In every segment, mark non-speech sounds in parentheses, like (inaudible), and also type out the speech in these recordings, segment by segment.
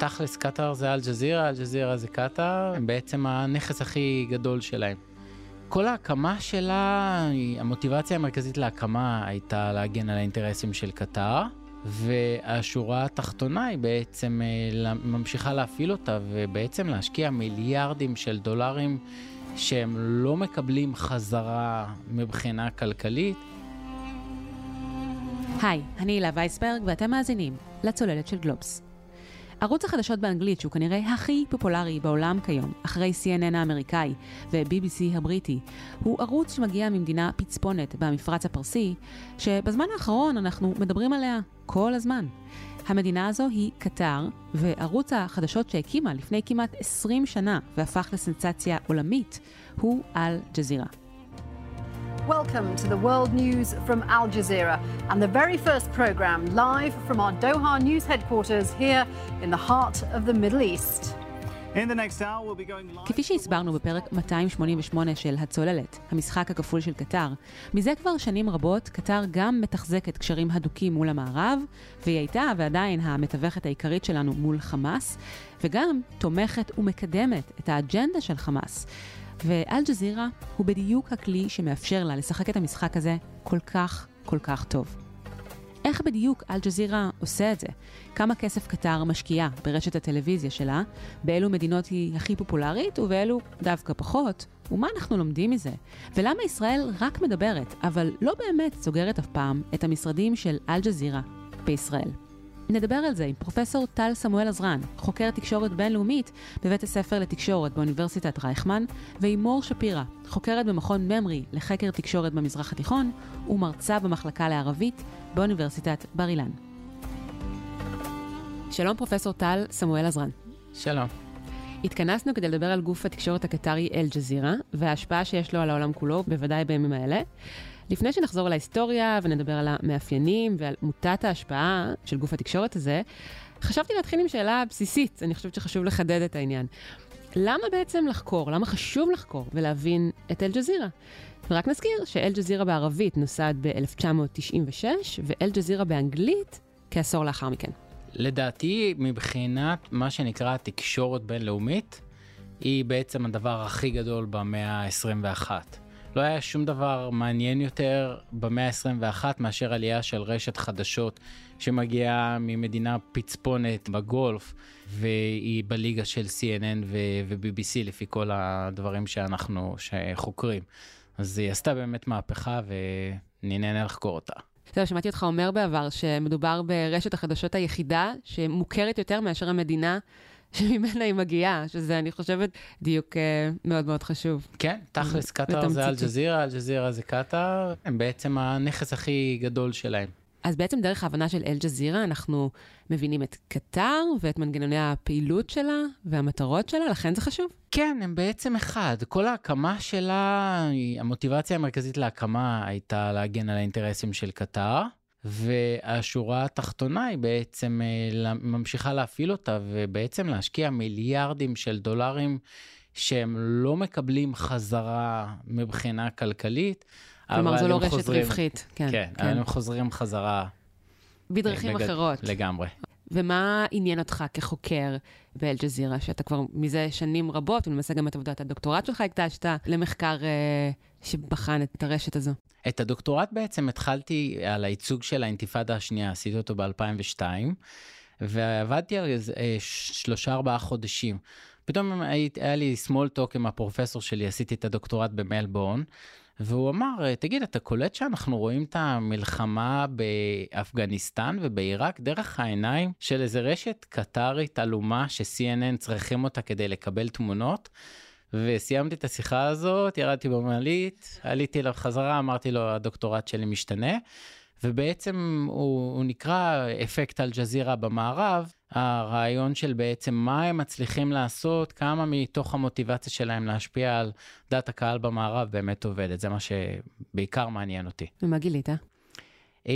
תכלס קטאר זה אל-ג'זירה, אל-ג'זירה זה קטאר, הם בעצם הנכס הכי גדול שלהם. כל ההקמה שלה, המוטיבציה המרכזית להקמה הייתה להגן על האינטרסים של קטאר, והשורה התחתונה היא בעצם אה, ממשיכה להפעיל אותה ובעצם להשקיע מיליארדים של דולרים שהם לא מקבלים חזרה מבחינה כלכלית. היי, אני הילה וייסברג ואתם מאזינים לצוללת של גלובס. ערוץ החדשות באנגלית, שהוא כנראה הכי פופולרי בעולם כיום, אחרי CNN האמריקאי ו-BBC הבריטי, הוא ערוץ שמגיע ממדינה פצפונת במפרץ הפרסי, שבזמן האחרון אנחנו מדברים עליה כל הזמן. המדינה הזו היא קטר, וערוץ החדשות שהקימה לפני כמעט 20 שנה והפך לסנסציה עולמית, הוא אל-ג'זירה. Welcome to the world news from Al Jazeera and the very first program live from our Doha news headquarters here in the heart of the Middle East. כפי שהסברנו בפרק 288 של הצוללת, המשחק הכפול של קטר, מזה כבר שנים רבות קטר גם מתחזקת קשרים הדוקים מול המערב, והיא הייתה ועדיין המתווכת העיקרית שלנו מול חמאס, וגם תומכת ומקדמת את האג'נדה של חמאס. ואל-ג'זירה הוא בדיוק הכלי שמאפשר לה לשחק את המשחק הזה כל כך, כל כך טוב. איך בדיוק אל-ג'זירה עושה את זה? כמה כסף קטר משקיעה ברשת הטלוויזיה שלה? באילו מדינות היא הכי פופולרית ובאילו דווקא פחות? ומה אנחנו לומדים מזה? ולמה ישראל רק מדברת, אבל לא באמת סוגרת אף פעם את המשרדים של אל-ג'זירה בישראל? נדבר על זה עם פרופסור טל סמואל עזרן, חוקר תקשורת בינלאומית בבית הספר לתקשורת באוניברסיטת רייכמן, ועם מור שפירא, חוקרת במכון ממרי לחקר תקשורת במזרח התיכון, ומרצה במחלקה לערבית באוניברסיטת בר אילן. שלום פרופסור טל סמואל עזרן. שלום. התכנסנו כדי לדבר על גוף התקשורת הקטרי אל-ג'זירה, וההשפעה שיש לו על העולם כולו, בוודאי בימים האלה. לפני שנחזור על ההיסטוריה ונדבר על המאפיינים ועל מוטת ההשפעה של גוף התקשורת הזה, חשבתי להתחיל עם שאלה בסיסית, אני חושבת שחשוב לחדד את העניין. למה בעצם לחקור? למה חשוב לחקור ולהבין את אל-ג'זירה? ורק נזכיר שאל-ג'זירה בערבית נוסד ב-1996 ואל-ג'זירה באנגלית כעשור לאחר מכן. לדעתי, מבחינת מה שנקרא תקשורת בינלאומית, היא בעצם הדבר הכי גדול במאה ה-21. לא היה שום דבר מעניין יותר במאה ה-21 מאשר עלייה של רשת חדשות שמגיעה ממדינה פצפונת בגולף והיא בליגה של CNN ו-BBC לפי כל הדברים שאנחנו חוקרים. אז היא עשתה באמת מהפכה ואני נהנה לחקור אותה. זהו, שמעתי אותך אומר בעבר שמדובר ברשת החדשות היחידה שמוכרת יותר מאשר המדינה שממנה היא מגיעה, שזה, אני חושבת, דיוק uh, מאוד מאוד חשוב. כן, תכלס, קטאר זה אל-ג'זירה, אל-ג'זירה זה קטאר, הם בעצם הנכס הכי גדול שלהם. אז בעצם דרך ההבנה של אל-ג'זירה, אנחנו מבינים את קטאר ואת מנגנוני הפעילות שלה והמטרות שלה, לכן זה חשוב. כן, הם בעצם אחד. כל ההקמה שלה, המוטיבציה המרכזית להקמה הייתה להגן על האינטרסים של קטאר. והשורה התחתונה היא בעצם אה, ממשיכה להפעיל אותה ובעצם להשקיע מיליארדים של דולרים שהם לא מקבלים חזרה מבחינה כלכלית. כלומר זו לא רשת חוזרים, רווחית. כן, כן, כן. הם חוזרים חזרה. בדרכים בגד... אחרות. לגמרי. ומה עניין אותך כחוקר באל-ג'זירה, שאתה כבר מזה שנים רבות, ולמעשה גם את עבודת הדוקטורט שלך הקדשת למחקר אה, שבחן את הרשת הזו? את הדוקטורט בעצם התחלתי על הייצוג של האינתיפאדה השנייה, עשיתי אותו ב-2002, ועבדתי על אה, שלושה ארבעה חודשים. פתאום היה לי small talk עם הפרופסור שלי, עשיתי את הדוקטורט במלבורן, והוא אמר, תגיד, אתה קולט שאנחנו רואים את המלחמה באפגניסטן ובעיראק דרך העיניים של איזה רשת קטרית עלומה ש-CNN צריכים אותה כדי לקבל תמונות? וסיימתי את השיחה הזאת, ירדתי במעלית, עליתי אליו חזרה, אמרתי לו, הדוקטורט שלי משתנה. ובעצם הוא, הוא נקרא אפקט אל-ג'זירה במערב, הרעיון של בעצם מה הם מצליחים לעשות, כמה מתוך המוטיבציה שלהם להשפיע על דעת הקהל במערב באמת עובדת, זה מה שבעיקר מעניין אותי. ומה גילית? אה,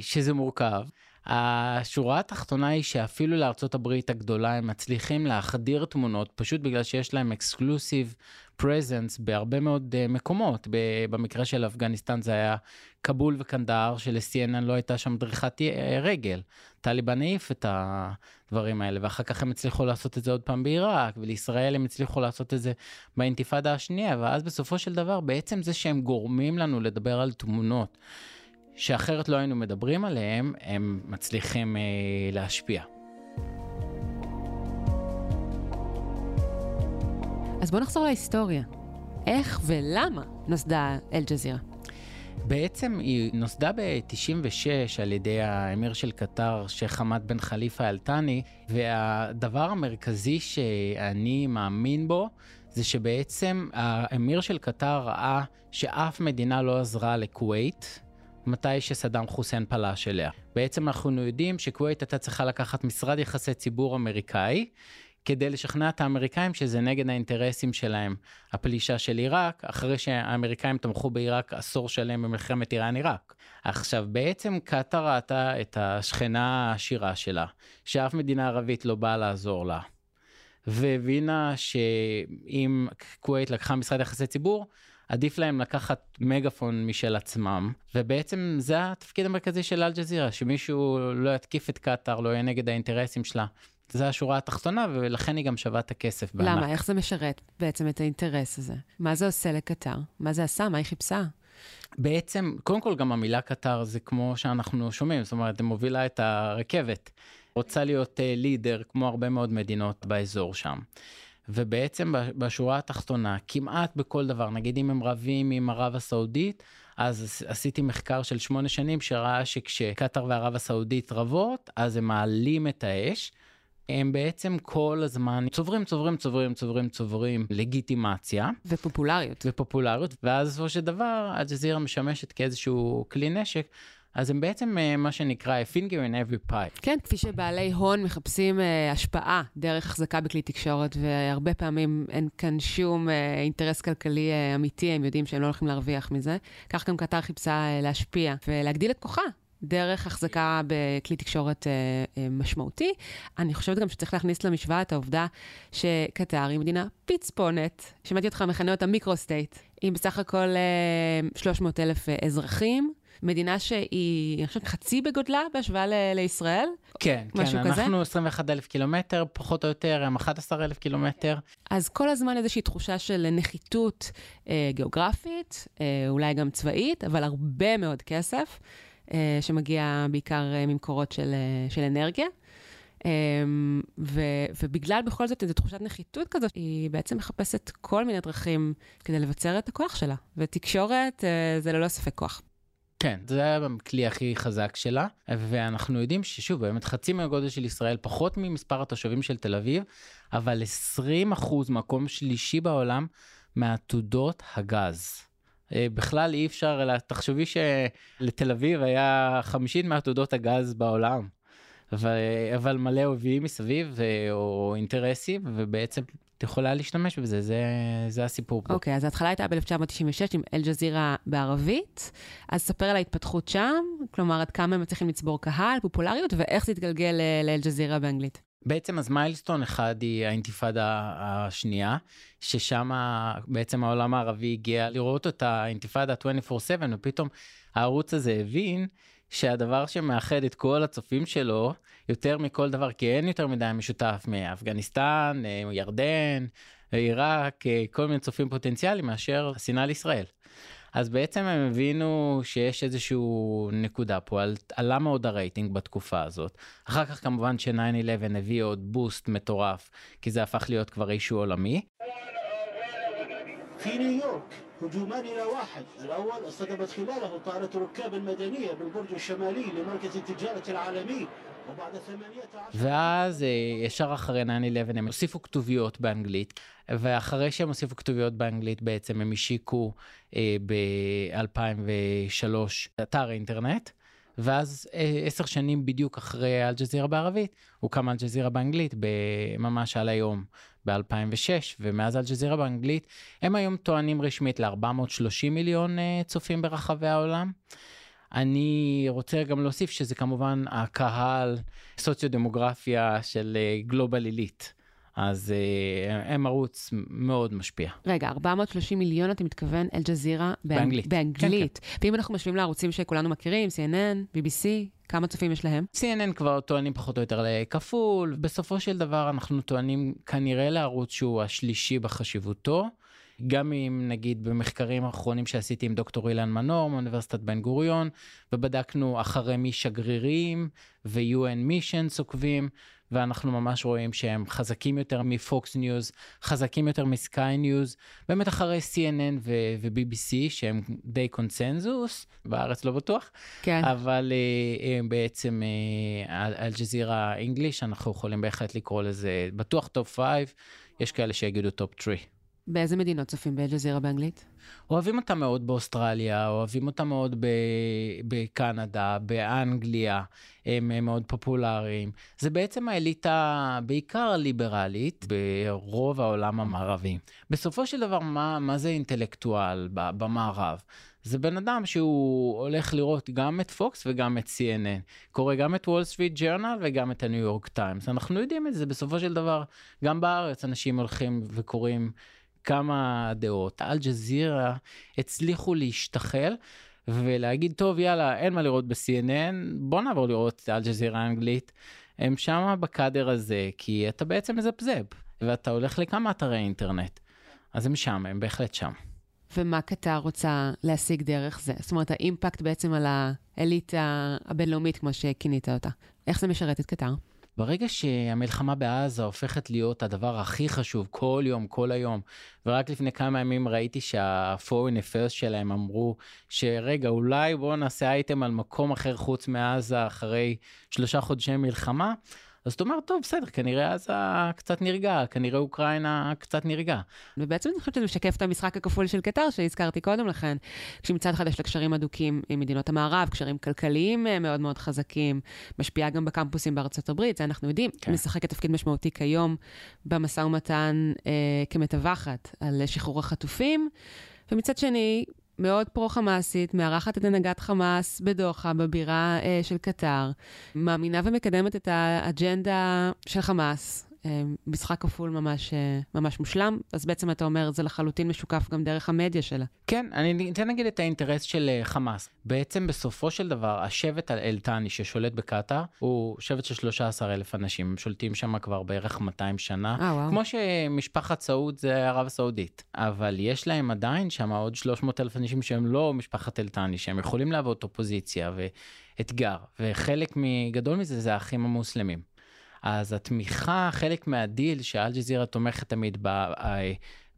שזה מורכב. השורה התחתונה היא שאפילו לארצות הברית הגדולה הם מצליחים להחדיר תמונות פשוט בגלל שיש להם אקסקלוסיב פרזנס בהרבה מאוד uh, מקומות. במקרה של אפגניסטן זה היה כבול וקנדאר של-CNN לא הייתה שם דריכת אה, רגל. טליבן העיף את הדברים האלה ואחר כך הם הצליחו לעשות את זה עוד פעם בעיראק ולישראל הם הצליחו לעשות את זה באינתיפאדה השנייה ואז בסופו של דבר בעצם זה שהם גורמים לנו לדבר על תמונות. שאחרת לא היינו מדברים עליהם, הם מצליחים אה, להשפיע. אז בואו נחזור להיסטוריה. איך ולמה נוסדה אל-ג'זירה? בעצם היא נוסדה ב-96 על ידי האמיר של קטר, שייח' חמד בן חליפה אל-תאני, והדבר המרכזי שאני מאמין בו, זה שבעצם האמיר של קטר ראה שאף מדינה לא עזרה לכווית, מתי שסדאם חוסיין פלש אליה. בעצם אנחנו יודעים שכווית הייתה צריכה לקחת משרד יחסי ציבור אמריקאי, כדי לשכנע את האמריקאים שזה נגד האינטרסים שלהם, הפלישה של עיראק, אחרי שהאמריקאים תמכו בעיראק עשור שלם במלחמת איראן-עיראק. עכשיו, בעצם קטאר ראתה את השכנה העשירה שלה, שאף מדינה ערבית לא באה לעזור לה. והבינה שאם כווית לקחה משרד יחסי ציבור, עדיף להם לקחת מגפון משל עצמם, ובעצם זה התפקיד המרכזי של אל-ג'זירה, שמישהו לא יתקיף את קטאר, לא יהיה נגד האינטרסים שלה. זה השורה התחתונה, ולכן היא גם שווה את הכסף בענק. למה? איך זה משרת בעצם את האינטרס הזה? מה זה עושה לקטאר? מה זה עשה? מה היא חיפשה? בעצם, קודם כל גם המילה קטאר זה כמו שאנחנו שומעים, זאת אומרת, היא מובילה את הרכבת. רוצה להיות לידר, uh, כמו הרבה מאוד מדינות באזור שם. ובעצם בשורה התחתונה, כמעט בכל דבר, נגיד אם הם רבים עם ערב הסעודית, אז עשיתי מחקר של שמונה שנים שראה שכשקטאר וערב הסעודית רבות, אז הם מעלים את האש. הם בעצם כל הזמן צוברים, צוברים, צוברים, צוברים, צוברים לגיטימציה. ופופולריות. ופופולריות, ואז בסופו של דבר, אל-ג'זירה משמשת כאיזשהו כלי נשק אז הם בעצם אה, מה שנקרא a finger in every pie. כן, כפי שבעלי הון מחפשים אה, השפעה דרך החזקה בכלי תקשורת, והרבה פעמים אין כאן שום אה, אינטרס כלכלי אה, אמיתי, הם יודעים שהם לא הולכים להרוויח מזה. כך גם קטר חיפשה אה, להשפיע ולהגדיל את כוחה. דרך החזקה בכלי תקשורת אה, אה, משמעותי. אני חושבת גם שצריך להכניס למשוואה את העובדה שקטר היא מדינה פצפונת, שמעתי אותך מכנה אותה micro-state, עם בסך הכל אה, 300 אלף אזרחים. מדינה שהיא, אני חושבת, חצי בגודלה בהשוואה ל- לישראל? כן, כן, כזה? אנחנו 21 אלף קילומטר, פחות או יותר, הם 11 אלף קילומטר. אז כל הזמן איזושהי תחושה של נחיתות אה, גיאוגרפית, אה, אולי גם צבאית, אבל הרבה מאוד כסף, אה, שמגיע בעיקר אה, ממקורות של, אה, של אנרגיה. Um, ו, ובגלל בכל זאת איזו תחושת נחיתות כזאת, היא בעצם מחפשת כל מיני דרכים כדי לבצר את הכוח שלה. ותקשורת uh, זה ללא ספק כוח. כן, זה הכלי הכי חזק שלה, ואנחנו יודעים ששוב, באמת חצי מהגודל של ישראל, פחות ממספר התושבים של תל אביב, אבל 20 אחוז, מקום שלישי בעולם, מעתודות הגז. אה, בכלל אי אפשר, תחשבי שלתל אביב היה חמישית מעתודות הגז בעולם. אבל, אבל מלא אויבים מסביב או אינטרסים ובעצם את יכולה להשתמש בזה, זה, זה הסיפור פה. אוקיי, okay, אז ההתחלה הייתה ב-1996 עם אל-ג'זירה בערבית, אז ספר על ההתפתחות שם, כלומר עד כמה הם מצליחים לצבור קהל, פופולריות, ואיך זה התגלגל לאל-ג'זירה באנגלית. בעצם אז מיילסטון אחד היא האינתיפאדה השנייה, ששם בעצם העולם הערבי הגיע לראות את האינתיפאדה 24/7, ופתאום הערוץ הזה הבין שהדבר שמאחד את כל הצופים שלו יותר מכל דבר, כי אין יותר מדי משותף מאפגניסטן, אה, ירדן, עיראק, אה, כל מיני צופים פוטנציאליים מאשר השנאה לישראל. אז בעצם הם הבינו שיש איזשהו נקודה פה, על, עלה מאוד הרייטינג בתקופה הזאת. אחר כך כמובן ש-9-11 הביא עוד בוסט מטורף, כי זה הפך להיות כבר אישו עולמי. في نيويورك هجومان إلى واحد الأول اصطدمت خلاله طائرة ركاب المدنية بالبرج الشمالي لمركز التجارة العالمي ואז ישר אחרי 9-11 הם הוסיפו כתוביות באנגלית, ואחרי שהם הוסיפו כתוביות באנגלית בעצם הם השיקו אה, ב-2003 אתר אינטרנט, ואז אה, עשר שנים בדיוק אחרי אל-ג'זירה בערבית, הוקם אל-ג'זירה באנגלית ממש על היום, ב-2006, ומאז אל-ג'זירה באנגלית, הם היום טוענים רשמית ל-430 מיליון אה, צופים ברחבי העולם. אני רוצה גם להוסיף שזה כמובן הקהל סוציו-דמוגרפיה של גלובל עילית. אז uh, הם ערוץ מאוד משפיע. רגע, 430 מיליון, אתה מתכוון אל-ג'זירה באנגלית. באנגלית. כן, כן. ואם אנחנו משווים לערוצים שכולנו מכירים, CNN, BBC, כמה צופים יש להם? CNN כבר טוענים פחות או יותר לכפול. בסופו של דבר אנחנו טוענים כנראה לערוץ שהוא השלישי בחשיבותו. גם אם נגיד במחקרים האחרונים שעשיתי עם דוקטור אילן מנור מאוניברסיטת בן גוריון, ובדקנו אחרי מי שגרירים ו-UN missions עוקבים, ואנחנו ממש רואים שהם חזקים יותר מפוקס ניוז, חזקים יותר מסקיי ניוז, באמת אחרי CNN ו-BBC שהם די קונצנזוס, בארץ לא בטוח, כן. אבל uh, בעצם אל-ג'זירה אה, English, אנחנו יכולים בהחלט לקרוא לזה בטוח top 5, יש כאלה שיגידו top 3. באיזה מדינות צופים באל-ג'זירה באנגלית? אוהבים אותה מאוד באוסטרליה, אוהבים אותה מאוד בקנדה, באנגליה, הם, הם מאוד פופולריים. זה בעצם האליטה בעיקר ליברלית ברוב העולם המערבי. בסופו של דבר, מה, מה זה אינטלקטואל במערב? זה בן אדם שהוא הולך לראות גם את פוקס וגם את CNN, קורא גם את וול סטריט ג'רנל וגם את הניו יורק טיימס. אנחנו יודעים את זה, בסופו של דבר, גם בארץ אנשים הולכים וקוראים כמה דעות. אל-ג'זירה הצליחו להשתחל ולהגיד, טוב, יאללה, אין מה לראות ב-CNN, בוא נעבור לראות אל-ג'זירה האנגלית. הם שמה בקאדר הזה, כי אתה בעצם מזפזפ, ואתה הולך לכמה אתרי אינטרנט. אז הם שם, הם בהחלט שם. ומה קטר רוצה להשיג דרך זה? זאת אומרת, האימפקט בעצם על האליטה הבינלאומית, כמו שכינית אותה. איך זה משרת את קטר? ברגע שהמלחמה בעזה הופכת להיות הדבר הכי חשוב כל יום, כל היום, ורק לפני כמה ימים ראיתי שה-foreign affairs שלהם אמרו שרגע, אולי בואו נעשה אייטם על מקום אחר חוץ מעזה אחרי שלושה חודשי מלחמה, אז אתה אומר, טוב, בסדר, כנראה עזה קצת נרגע, כנראה אוקראינה קצת נרגע. ובעצם אני חושבת שזה משקף את המשחק הכפול של קטר שהזכרתי קודם לכן, כשמצד אחד יש לה קשרים הדוקים עם מדינות המערב, קשרים כלכליים אה, מאוד מאוד חזקים, משפיעה גם בקמפוסים בארצות הברית, זה אנחנו יודעים, כן. משחקת תפקיד משמעותי כיום במשא ומתן אה, כמתווכת על שחרור החטופים, ומצד שני, מאוד פרו-חמאסית, מארחת את הנהגת חמאס בדוחה, בבירה אה, של קטר, מאמינה ומקדמת את האג'נדה של חמאס, משחק כפול ממש, אה, ממש מושלם, אז בעצם אתה אומר, זה לחלוטין משוקף גם דרך המדיה שלה. כן, אני אתן נגיד את האינטרס של אה, חמאס. בעצם בסופו של דבר, השבט אל-תני ששולט בקטאר, הוא שבט של 13 אלף אנשים, הם שולטים שם כבר בערך 200 שנה. אה, וואו. כמו שמשפחת סעוד זה ערב הסעודית. אבל יש להם עדיין שם עוד 300 אלף אנשים שהם לא משפחת אל-תני, שהם יכולים להוות אופוזיציה ואתגר, וחלק גדול מזה זה האחים המוסלמים. אז התמיכה, חלק מהדיל שאלג'זירה תומכת תמיד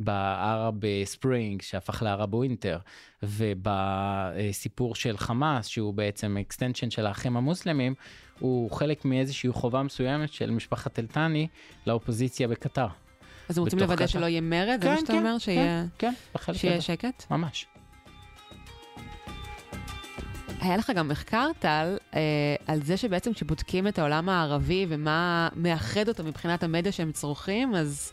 ב Arab Spring, שהפך ל Arab Winter, ובסיפור של חמאס, שהוא בעצם extension של האחים המוסלמים, הוא חלק מאיזושהי חובה מסוימת של משפחת אל-ת'אני לאופוזיציה בקטר. אז הם רוצים לוודא שלא יהיה מרד? זה מה כן, שאתה כן, אומר? שיהיה כן, בחלק שיהיה. שקט? ממש. היה לך גם מחקר, טל, אה, על זה שבעצם כשבודקים את העולם הערבי ומה מאחד אותו מבחינת המדיה שהם צורכים, אז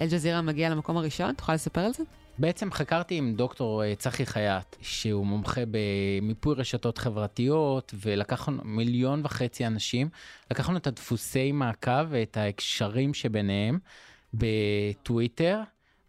אל-ג'זירה מגיע למקום הראשון? תוכל לספר על זה? בעצם חקרתי עם דוקטור אה, צחי חייט, שהוא מומחה במיפוי רשתות חברתיות, ולקחנו מיליון וחצי אנשים, לקחנו את הדפוסי מעקב ואת ההקשרים שביניהם בטוויטר,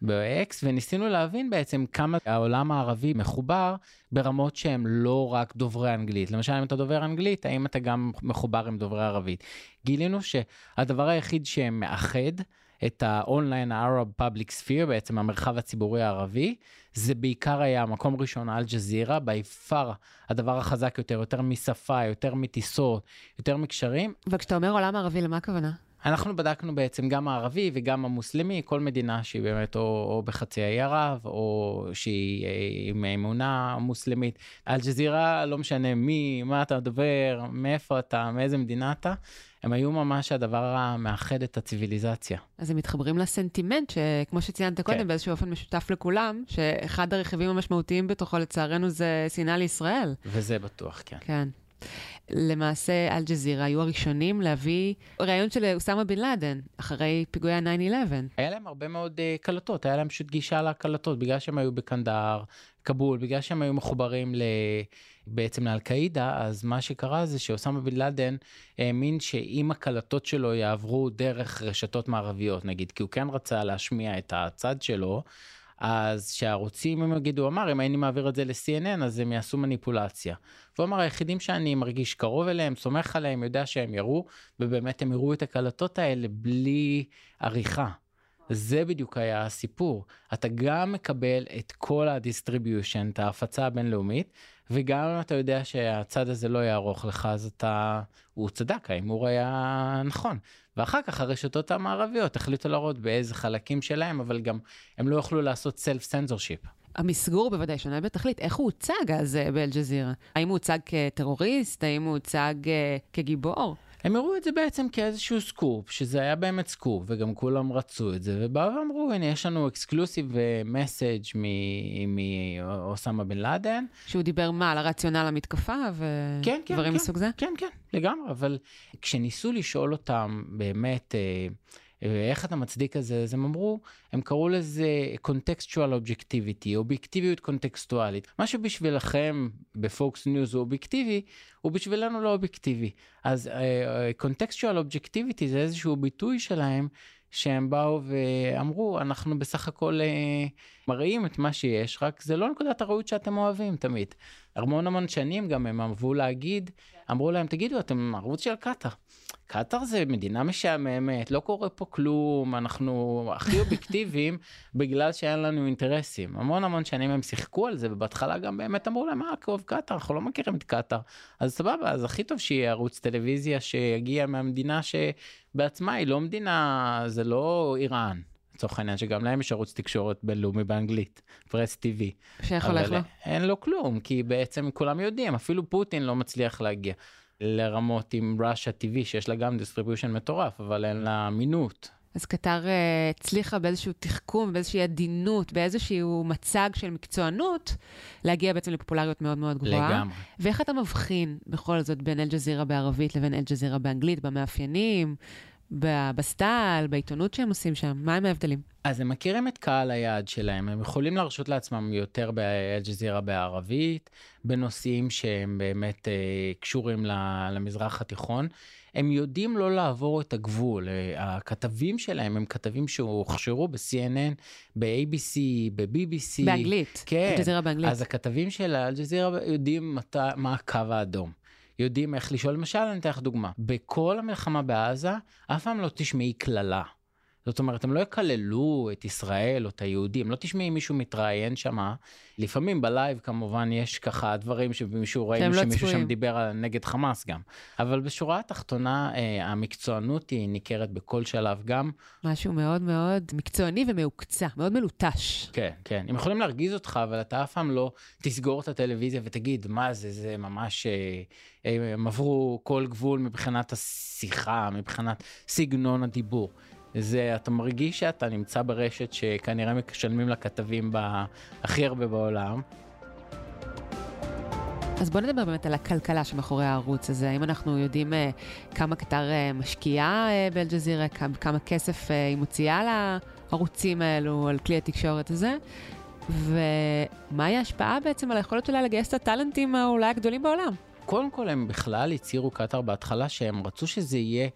ב-X, וניסינו להבין בעצם כמה העולם הערבי מחובר ברמות שהם לא רק דוברי אנגלית. למשל, אם אתה דובר אנגלית, האם אתה גם מחובר עם דוברי ערבית? גילינו שהדבר היחיד שמאחד את ה-online Arab Public Sphere, בעצם המרחב הציבורי הערבי, זה בעיקר היה מקום ראשון אל-ג'זירה, by far הדבר החזק יותר, יותר משפה, יותר מטיסות, יותר מקשרים. וכשאתה אומר עולם ערבי, למה הכוונה? אנחנו בדקנו בעצם גם הערבי וגם המוסלמי, כל מדינה שהיא באמת או, או בחצי האי ערב, או שהיא אה, עם אמונה מוסלמית. אל-ג'זירה, לא משנה מי, מה אתה מדבר, מאיפה אתה, מאיזה מדינה אתה, הם היו ממש הדבר המאחד את הציוויליזציה. אז הם מתחברים לסנטימנט, שכמו שציינת קודם, כן. באיזשהו אופן משותף לכולם, שאחד הרכיבים המשמעותיים בתוכו, לצערנו, זה שנאה לישראל. וזה בטוח, כן. כן. למעשה אל-ג'זירה היו הראשונים להביא ראיון של אוסמה בן לאדן, אחרי פיגועי ה-9-11. היה להם הרבה מאוד uh, קלטות, היה להם פשוט גישה לקלטות, בגלל שהם היו בקנדאר, כבול, בגלל שהם היו מחוברים ל... בעצם לאל-קאעידה, אז מה שקרה זה שאוסמה בן לאדן האמין שאם הקלטות שלו יעברו דרך רשתות מערביות, נגיד, כי הוא כן רצה להשמיע את הצד שלו, אז שהערוצים הם יגידו, אמר, אם הייתי מעביר את זה ל-CNN אז הם יעשו מניפולציה. והוא אמר, היחידים שאני מרגיש קרוב אליהם, סומך עליהם, יודע שהם יראו, ובאמת הם יראו את הקלטות האלה בלי עריכה. זה בדיוק היה הסיפור. אתה גם מקבל את כל ה distribution, את ההפצה הבינלאומית, וגם אם אתה יודע שהצד הזה לא יערוך לך, אז אתה... הוא צדק, ההימור היה נכון. ואחר כך הרשתות המערביות החליטו להראות באיזה חלקים שלהם, אבל גם הם לא יכלו לעשות סלף סנזורשיפ. המסגור בוודאי שונה בתכלית. איך הוא הוצג אז אה, באל-ג'זירה? האם הוא הוצג כטרוריסט? האם הוא הוצג אה, כגיבור? הם הראו את זה בעצם כאיזשהו סקופ, שזה היה באמת סקופ, וגם כולם רצו את זה, ובאו ואמרו, הנה, יש לנו exclusive message מאוסמה בן לאדן. שהוא דיבר מה, על הרציונל המתקפה ודברים כן, כן, מסוג כן, זה? כן, כן, לגמרי, אבל כשניסו לשאול אותם באמת, אה, איך אתה מצדיק את זה, אז הם אמרו, הם קראו לזה contextual objectivity, אובייקטיביות קונטקסטואלית. מה שבשבילכם בפוקס ניוז הוא אובייקטיבי, הוא בשבילנו לא אובייקטיבי. אז uh, contextual objectivity זה איזשהו ביטוי שלהם. שהם באו ואמרו אנחנו בסך הכל uh, מראים את מה שיש רק זה לא נקודת הראות שאתם אוהבים תמיד. המון המון שנים גם הם אהבו להגיד אמרו להם תגידו אתם ערוץ של קטאר. קטאר זה מדינה משעממת, לא קורה פה כלום, אנחנו הכי אובייקטיביים (laughs) בגלל שאין לנו אינטרסים. המון המון שנים הם שיחקו על זה, ובהתחלה גם באמת אמרו להם, מה, כאוב קטאר, אנחנו לא מכירים את קטאר. אז סבבה, אז הכי טוב שיהיה ערוץ טלוויזיה שיגיע מהמדינה שבעצמה היא לא מדינה, זה לא איראן. לצורך העניין שגם להם יש ערוץ תקשורת בינלאומי באנגלית, Press TV. שאיך הולך לו? אין לו כלום, כי בעצם כולם יודעים, אפילו פוטין לא מצליח להגיע. לרמות עם Russia TV שיש לה גם distribution מטורף אבל אין לה אמינות. אז קטר אה, הצליחה באיזשהו תחכום, באיזושהי עדינות, באיזשהו מצג של מקצוענות, להגיע בעצם לפופולריות מאוד מאוד גבוהה. לגמרי. ואיך אתה מבחין בכל זאת בין אל-ג'זירה בערבית לבין אל-ג'זירה באנגלית, במאפיינים, בסטייל, בעיתונות שהם עושים שם? מה הם ההבדלים? אז הם מכירים את קהל היעד שלהם, הם יכולים להרשות לעצמם יותר באל-ג'זירה בערבית, בנושאים שהם באמת אה, קשורים למזרח התיכון. הם יודעים לא לעבור את הגבול, אה, הכתבים שלהם הם כתבים שהוכשרו ב-CNN, ב-ABC, ב-BBC. באנגלית, כן. אל-ג'זירה באנגלית. אז הכתבים של אל-ג'זירה יודעים מת... מה הקו האדום. יודעים איך לשאול, למשל אני אתן לך דוגמה, בכל המלחמה בעזה אף פעם לא תשמעי קללה. זאת אומרת, הם לא יקללו את ישראל או את היהודים, לא תשמעי מישהו מתראיין שמה. לפעמים בלייב כמובן יש ככה דברים שמישהו ראינו לא שמישהו צפויים. שם דיבר על נגד חמאס גם. אבל בשורה התחתונה אה, המקצוענות היא ניכרת בכל שלב גם. משהו מאוד מאוד מקצועני ומהוקצע, מאוד מלוטש. כן, כן. הם יכולים להרגיז אותך, אבל אתה אף פעם לא תסגור את הטלוויזיה ותגיד, מה זה, זה ממש... אה, אה, הם עברו כל גבול מבחינת השיחה, מבחינת סגנון הדיבור. זה, אתה מרגיש שאתה נמצא ברשת שכנראה משלמים לכתבים בה הכי הרבה בעולם. אז בוא נדבר באמת על הכלכלה שמאחורי הערוץ הזה. האם אנחנו יודעים אה, כמה קטר אה, משקיעה אה, באל-ג'זירה, כמה, כמה כסף אה, היא מוציאה לערוצים האלו, על כלי התקשורת הזה, ומהי ההשפעה בעצם על היכולת שלה לגייס את הטאלנטים האולי הגדולים בעולם? קודם כל הם בכלל הצהירו קטאר בהתחלה שהם רצו שזה יהיה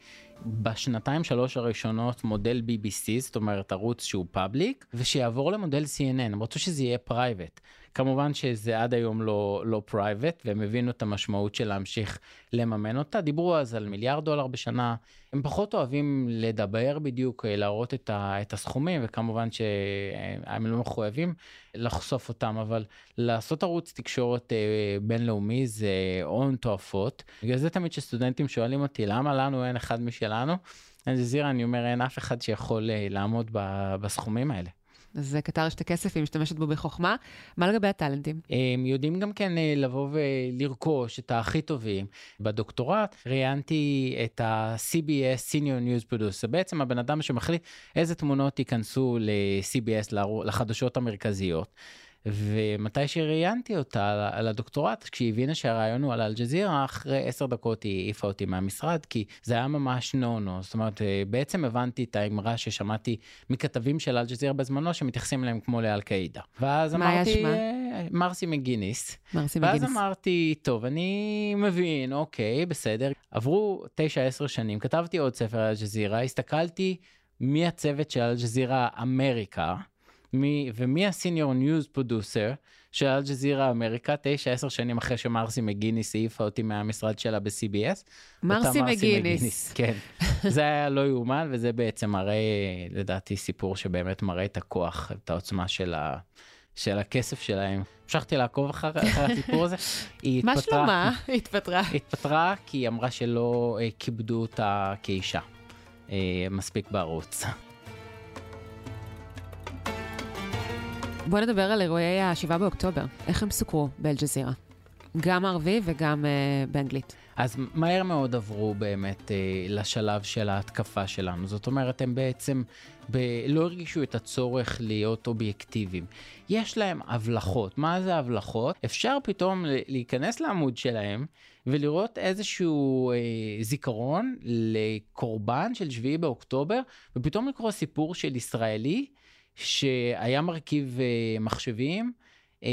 בשנתיים שלוש הראשונות מודל BBC, זאת אומרת ערוץ שהוא public, ושיעבור למודל CNN, הם רצו שזה יהיה private. כמובן שזה עד היום לא, לא private, והם הבינו את המשמעות של להמשיך לממן אותה. דיברו אז על מיליארד דולר בשנה, הם פחות אוהבים לדבר בדיוק, להראות את, ה, את הסכומים, וכמובן שהם לא מחויבים לחשוף אותם, אבל לעשות ערוץ תקשורת אה, בינלאומי זה הון תועפות. בגלל זה תמיד כשסטודנטים שואלים אותי, למה לנו אין אחד משלנו? אל-ג'זירה, אני אומר, אין אף אחד שיכול אה, לעמוד בסכומים האלה. אז קטר יש את הכסף, היא משתמשת בו בחוכמה. מה לגבי הטאלנטים? הם יודעים גם כן אה, לבוא ולרכוש את הכי טובים. בדוקטורט ראיינתי את ה-CBS Senior News Producer, בעצם הבן אדם שמחליט איזה תמונות ייכנסו ל-CBS, לחדשות המרכזיות. ומתי שראיינתי אותה על הדוקטורט, כשהיא הבינה שהרעיון הוא על אל-ג'זירה, אחרי עשר דקות היא העיפה אותי מהמשרד, כי זה היה ממש נו נו. זאת אומרת, אה, בעצם הבנתי את האמרה ששמעתי מכתבים של אל-ג'זירה בזמנו, שמתייחסים אליהם כמו לאל-קאעידה. ואז אמרתי, אה, מרסי מגיניס. מרסי ואז מגיניס. אמרתי, טוב, אני מבין, אוקיי, בסדר. עברו תשע, עשר שנים, כתבתי עוד ספר על אל-ג'זירה, הסתכלתי מי הצוות של אל-ג'זירה אמריקה. מי, ומי ה senior news producer של אל-ג'זירה אמריקה, תשע עשר שנים אחרי שמרסי מגיניס העיפה אותי מהמשרד שלה ב-CBS. מרסי מגיניס. כן, (laughs) זה היה לא יאומן וזה בעצם מראה, לדעתי, סיפור שבאמת מראה את הכוח, את העוצמה של, ה, של הכסף שלהם. המשכתי לעקוב אחר, אחר הסיפור הזה. היא (laughs) מה התפטרה, שלומה? היא התפטרה. התפטרה כי היא אמרה שלא אה, כיבדו אותה כאישה. אה, מספיק בערוץ. בוא נדבר על אירועי ה-7 באוקטובר. איך הם סוקרו באל-ג'זירה? גם ערבי וגם uh, באנגלית. אז מהר מאוד עברו באמת אה, לשלב של ההתקפה שלנו. זאת אומרת, הם בעצם ב- לא הרגישו את הצורך להיות אובייקטיביים. יש להם הבלחות. מה זה הבלחות? אפשר פתאום להיכנס לעמוד שלהם ולראות איזשהו אה, זיכרון לקורבן של 7 באוקטובר, ופתאום לקרוא סיפור של ישראלי שהיה מרכיב אה, מחשבים. אה,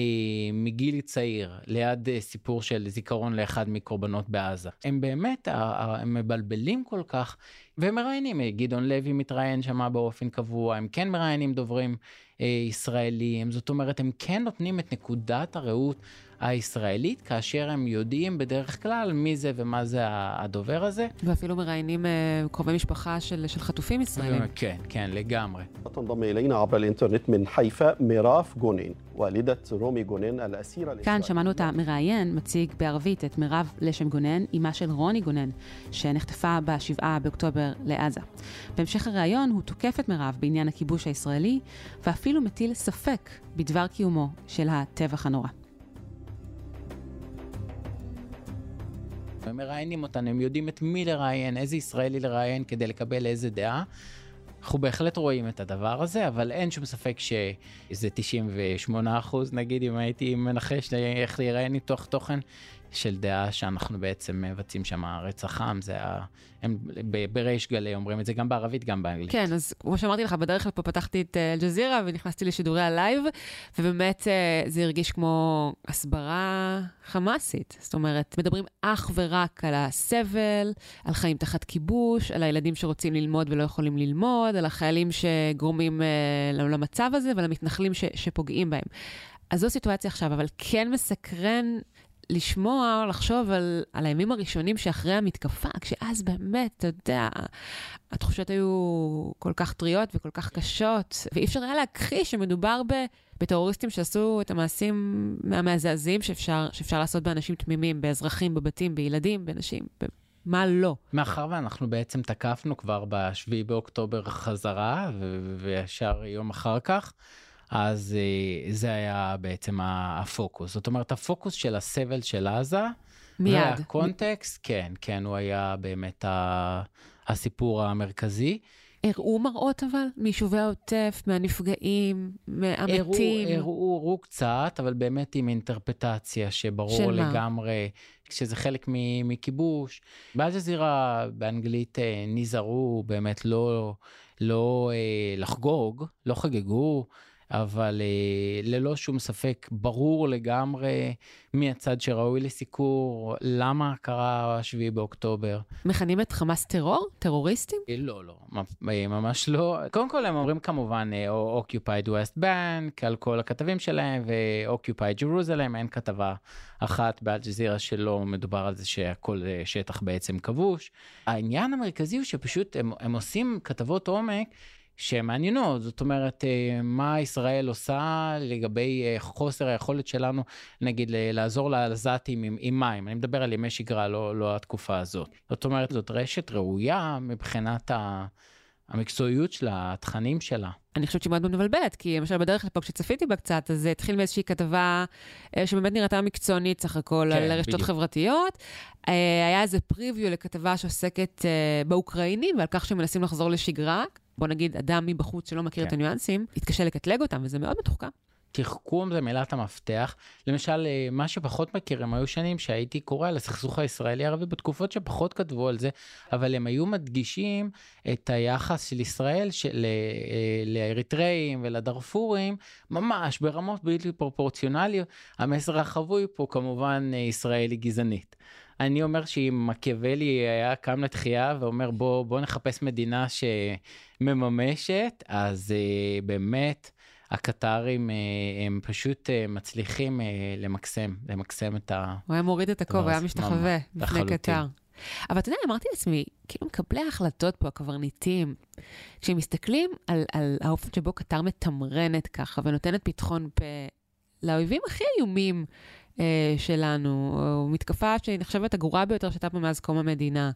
מגיל צעיר ליד אה, סיפור של זיכרון לאחד מקורבנות בעזה. הם באמת, הם מבלבלים כל כך, והם מראיינים, גדעון לוי מתראיין שם באופן קבוע, הם כן מראיינים דוברים ישראלים, זאת אומרת, הם כן נותנים את נקודת הראות הישראלית, כאשר הם יודעים בדרך כלל מי זה ומה זה הדובר הזה. ואפילו מראיינים אה, קרובי משפחה של, של חטופים ישראלים. אה, כן, כן, לגמרי. כאן שמענו את המראיין מציג בערבית את מירב לשם גונן, אמה של רוני גונן, שנחטפה ב-7 באוקטובר לעזה. בהמשך הראיון הוא תוקף את מירב בעניין הכיבוש הישראלי, ואפילו מטיל ספק בדבר קיומו של הטבח הנורא. הם מראיינים אותנו, הם יודעים את מי לראיין, איזה ישראלי לראיין כדי לקבל איזה דעה. אנחנו בהחלט רואים את הדבר הזה, אבל אין שום ספק שזה 98 אחוז, נגיד, אם הייתי מנחש איך להיראיין ניתוח תוכן, של דעה שאנחנו בעצם מבצעים שם רצח עם, זה ה... הם בריש גלי אומרים את זה גם בערבית, גם באנגלית. כן, אז כמו שאמרתי לך, בדרך לפה פתחתי את אה, אל-ג'זירה ונכנסתי לשידורי הלייב, ובאמת אה, זה הרגיש כמו הסברה חמאסית. זאת אומרת, מדברים אך ורק על הסבל, על חיים תחת כיבוש, על הילדים שרוצים ללמוד ולא יכולים ללמוד, על החיילים שגורמים אה, למצב הזה ועל המתנחלים ש, שפוגעים בהם. אז זו סיטואציה עכשיו, אבל כן מסקרן לשמוע, לחשוב על, על הימים הראשונים שאחרי המתקפה, כשאז באמת, אתה יודע, התחושות היו כל כך טריות וכל כך קשות, ואי אפשר היה להכחיש שמדובר ב, בטרוריסטים שעשו את המעשים המזעזעים שאפשר, שאפשר לעשות באנשים תמימים, באזרחים, בבתים, בילדים, בנשים. מה לא? מאחר ואנחנו בעצם תקפנו כבר ב-7 באוקטובר חזרה, וישר יום אחר כך, אז uh, זה היה בעצם הפוקוס. זאת אומרת, הפוקוס של הסבל של עזה, מיד. והקונטקסט, כן, כן, הוא היה באמת ה- הסיפור המרכזי. הראו מראות אבל? מיישובי העוטף, מהנפגעים, מהמתים? הראו, הראו, הראו קצת, אבל באמת עם אינטרפטציה שברור? לגמרי שזה חלק מכיבוש. באל-ג'זירה באנגלית אה, נזהרו באמת לא, לא אה, לחגוג, לא חגגו. אבל אה, ללא שום ספק ברור לגמרי מי הצד שראוי לסיקור, למה קרה 7 באוקטובר. מכנים את חמאס טרור? טרוריסטים? אה, לא, לא, ממ- ממש לא. קודם כל הם אומרים כמובן אה, Occupied West Bank על כל הכתבים שלהם ו-Occupied Jerusalem, אין כתבה אחת באלג'זירה שלא מדובר על זה שהכל אה, שטח בעצם כבוש. העניין המרכזי הוא שפשוט הם, הם עושים כתבות עומק. שהן מעניינות, זאת אומרת, אה, מה ישראל עושה לגבי אה, חוסר היכולת שלנו, נגיד, לעזור לעזתים עם, עם מים. אני מדבר על ימי שגרה, לא, לא התקופה הזאת. זאת אומרת, זאת רשת ראויה מבחינת ה... המקצועיות שלה, התכנים שלה. אני חושבת שהיא מאוד מבלבלת, כי למשל בדרך לפה כשצפיתי בה קצת, אז זה התחיל מאיזושהי כתבה אה, שבאמת נראתה מקצוענית סך הכל, כן, על רשתות בדיוק. חברתיות. היה איזה פריוויו לכתבה שעוסקת באוקראינים ועל כך שהם מנסים לחזור לשגרה. בוא נגיד, אדם מבחוץ שלא מכיר כן. את הניואנסים, יתקשה לקטלג אותם, וזה מאוד מתוחכם. תחכום זה מילת המפתח. למשל, אה, מה שפחות מכירים, היו שנים שהייתי קורא על הסכסוך הישראלי-ערבי בתקופות שפחות כתבו על זה, אבל הם היו מדגישים את היחס של ישראל של, אה, לאריתראים ולדארפורים, ממש ברמות בלתי פרופורציונליות. המסר החבוי פה כמובן אה, ישראל היא גזענית. אני אומר שאם מקיאוולי היה קם לתחייה ואומר בוא, בוא נחפש מדינה שמממשת, אז uh, באמת הקטרים uh, הם פשוט uh, מצליחים למקסם, למקסם את ה... הוא היה מוריד את הכובע, היה משתחווה בפני קטר. אבל אתה יודע, אמרתי לעצמי, כאילו מקבלי ההחלטות פה, הקברניטים, כשהם מסתכלים על, על האופן שבו קטר מתמרנת ככה ונותנת פתחון פה לאויבים הכי איומים אה, שלנו, או מתקפה שנחשבת הגרועה ביותר שהייתה פה מאז קום המדינה,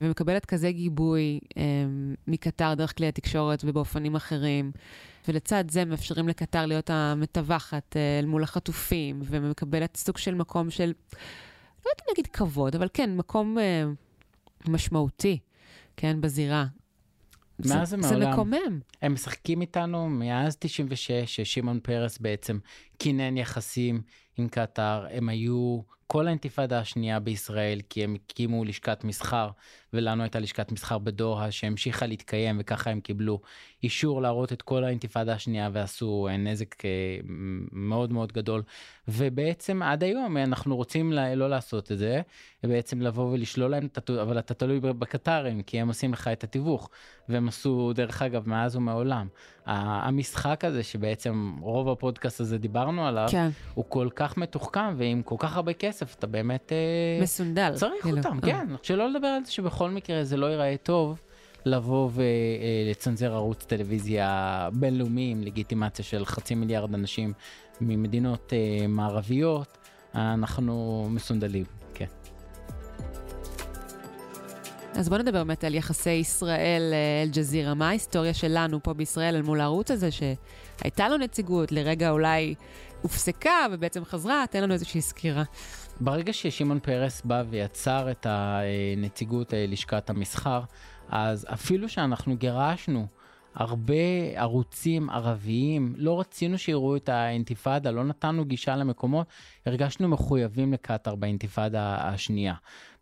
ומקבלת כזה גיבוי אה, מקטר דרך כלי התקשורת ובאופנים אחרים, ולצד זה מאפשרים לקטר להיות המטווחת אה, אל מול החטופים, ומקבלת סוג של מקום של, לא יודעת להגיד כבוד, אבל כן, מקום אה, משמעותי, כן, בזירה. מאז זה, ומעולם. זה מקומם. הם משחקים איתנו מאז 96, ששמעון פרס בעצם כינן יחסים עם קטאר, הם היו כל האינתיפאדה השנייה בישראל, כי הם הקימו לשכת מסחר, ולנו הייתה לשכת מסחר בדוחה שהמשיכה להתקיים, וככה הם קיבלו אישור להראות את כל האינתיפאדה השנייה, ועשו אה, נזק אה, מאוד מאוד גדול. ובעצם עד היום אנחנו רוצים לא לעשות את זה, ובעצם לבוא ולשלול להם, אבל אתה תלוי בקטרים, כי הם עושים לך את התיווך, והם עשו, דרך אגב, מאז ומעולם. המשחק הזה שבעצם רוב הפודקאסט הזה דיברנו עליו, כן. הוא כל כך מתוחכם ועם כל כך הרבה כסף אתה באמת אה, מסונדל צריך כאילו. אותם אה. כן שלא לדבר על זה שבכל מקרה זה לא ייראה טוב לבוא ולצנזר ערוץ טלוויזיה בינלאומי עם לגיטימציה של חצי מיליארד אנשים ממדינות אה, מערביות אנחנו מסונדלים. אז בוא נדבר באמת על יחסי ישראל-אל-ג'זירה. מה ההיסטוריה שלנו פה בישראל אל מול הערוץ הזה, שהייתה לו נציגות, לרגע אולי הופסקה ובעצם חזרה? תן לנו איזושהי סקירה. ברגע ששמעון פרס בא ויצר את הנציגות אה, לשכת המסחר, אז אפילו שאנחנו גירשנו הרבה ערוצים ערביים, לא רצינו שיראו את האינתיפאדה, לא נתנו גישה למקומות, הרגשנו מחויבים לקטאר באינתיפאדה השנייה.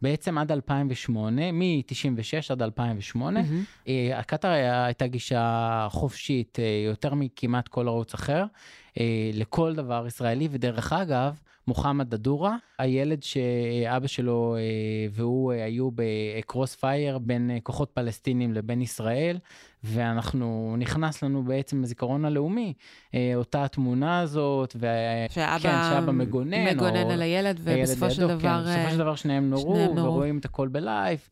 בעצם עד 2008, מ-96 עד 2008, mm-hmm. הקטאר הייתה גישה חופשית אה, יותר מכמעט כל ערוץ אחר, לכל דבר ישראלי, ודרך אגב, מוחמד דדורה, הילד שאבא שלו והוא היו בקרוס פייר בין כוחות פלסטינים לבין ישראל, ואנחנו, נכנס לנו בעצם בזיכרון הלאומי, אותה התמונה הזאת, ו... שאבא, כן, שאבא מגונן. מגונן או... על הילד, ובסופו של דבר... כן, בסופו של דבר שניהם נורו, שניהם נורו. ורואים את הכל בלייב.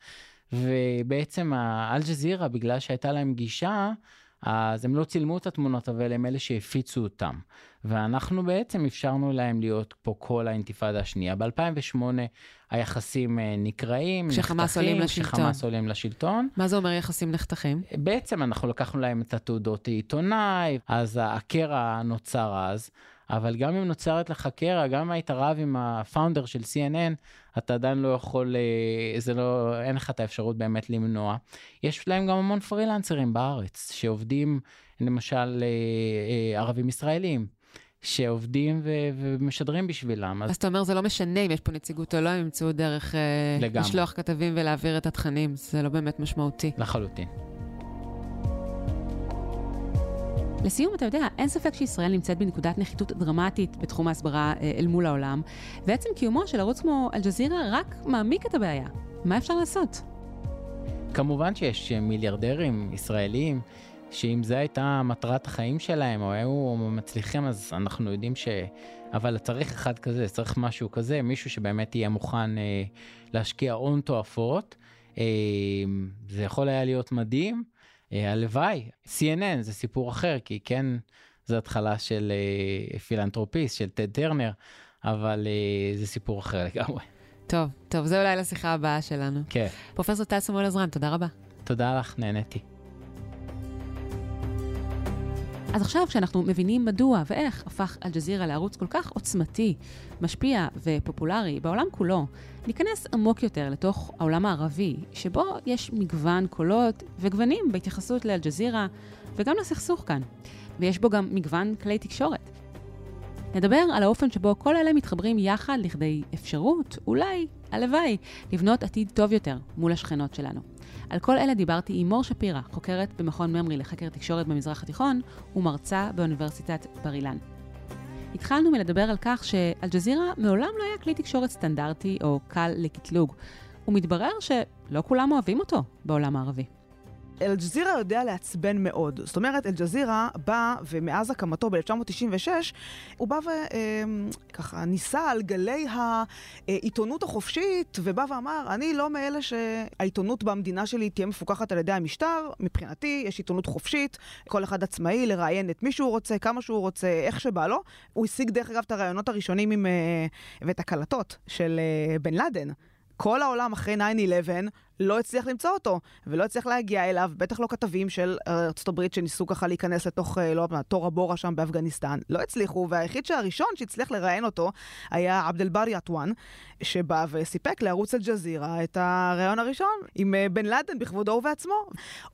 ובעצם האל-ג'זירה, בגלל שהייתה להם גישה, אז הם לא צילמו את התמונות, אבל הם אלה שהפיצו אותם. ואנחנו בעצם אפשרנו להם להיות פה כל האינתיפאדה השנייה. ב-2008 היחסים אה, נקרעים, כשחמאס עולים לשלטון. כשחמאס עולים לשלטון. מה זה אומר יחסים נחתכים? בעצם אנחנו לקחנו להם את התעודות העיתונאי, אז הקרע נוצר אז. אבל גם אם נוצרת לך קרע, גם אם היית רב עם הפאונדר של CNN, אתה עדיין לא יכול, אה, זה לא, אין לך את האפשרות באמת למנוע. יש להם גם המון פרילנסרים בארץ, שעובדים, למשל, אה, אה, ערבים ישראלים. שעובדים ו- ומשדרים בשבילם. אז... אז אתה אומר, זה לא משנה אם יש פה נציגות או לא, הם ימצאו דרך לגמרי. לשלוח כתבים ולהעביר את התכנים, זה לא באמת משמעותי. לחלוטין. לסיום, אתה יודע, אין ספק שישראל נמצאת בנקודת נחיתות דרמטית בתחום ההסברה אה, אל מול העולם, ועצם קיומו של ערוץ כמו אל-ג'זירה רק מעמיק את הבעיה. מה אפשר לעשות? כמובן שיש מיליארדרים ישראלים, שאם זו הייתה מטרת החיים שלהם, או היו מצליחים, אז אנחנו יודעים ש... אבל צריך אחד כזה, צריך משהו כזה, מישהו שבאמת יהיה מוכן אה, להשקיע הון תועפות. אה, זה יכול היה להיות מדהים. אה, הלוואי, CNN זה סיפור אחר, כי כן, זו התחלה של אה, פילנטרופיסט, של טד טרנר, אבל אה, זה סיפור אחר לגמרי. טוב, טוב, זה אולי לשיחה הבאה שלנו. כן. פרופסור טל סמואל עזרן, תודה רבה. תודה לך, נהניתי. אז עכשיו כשאנחנו מבינים מדוע ואיך הפך אל-ג'זירה לערוץ כל כך עוצמתי, משפיע ופופולרי בעולם כולו, ניכנס עמוק יותר לתוך העולם הערבי, שבו יש מגוון קולות וגוונים בהתייחסות לאל-ג'זירה וגם לסכסוך כאן. ויש בו גם מגוון כלי תקשורת. נדבר על האופן שבו כל אלה מתחברים יחד לכדי אפשרות, אולי, הלוואי, לבנות עתיד טוב יותר מול השכנות שלנו. על כל אלה דיברתי עם מור שפירא, חוקרת במכון ממרי לחקר תקשורת במזרח התיכון ומרצה באוניברסיטת בר אילן. התחלנו מלדבר על כך שאלג'זירה מעולם לא היה כלי תקשורת סטנדרטי או קל לקטלוג, ומתברר שלא כולם אוהבים אותו בעולם הערבי. אל-ג'זירה יודע לעצבן מאוד. זאת אומרת, אל-ג'זירה בא, ומאז הקמתו ב-1996, הוא בא וככה ניסה על גלי העיתונות החופשית, ובא ואמר, אני לא מאלה שהעיתונות במדינה שלי תהיה מפוקחת על ידי המשטר. מבחינתי, יש עיתונות חופשית, כל אחד עצמאי לראיין את מי שהוא רוצה, כמה שהוא רוצה, איך שבא לו. הוא השיג, דרך אגב, את הרעיונות הראשונים עם, אה, ואת הקלטות של אה, בן לאדן. כל העולם אחרי 9-11 לא הצליח למצוא אותו, ולא הצליח להגיע אליו, בטח לא כתבים של ארצות הברית שניסו ככה להיכנס לתוך, אה, לא יודעת תור הבורה שם באפגניסטן. לא הצליחו, והיחיד שהראשון שהצליח לראיין אותו היה עבד אל-ברי עטואן, שבא וסיפק לערוץ אל-ג'זירה את הראיון הראשון עם אה, בן לאדן בכבודו ובעצמו.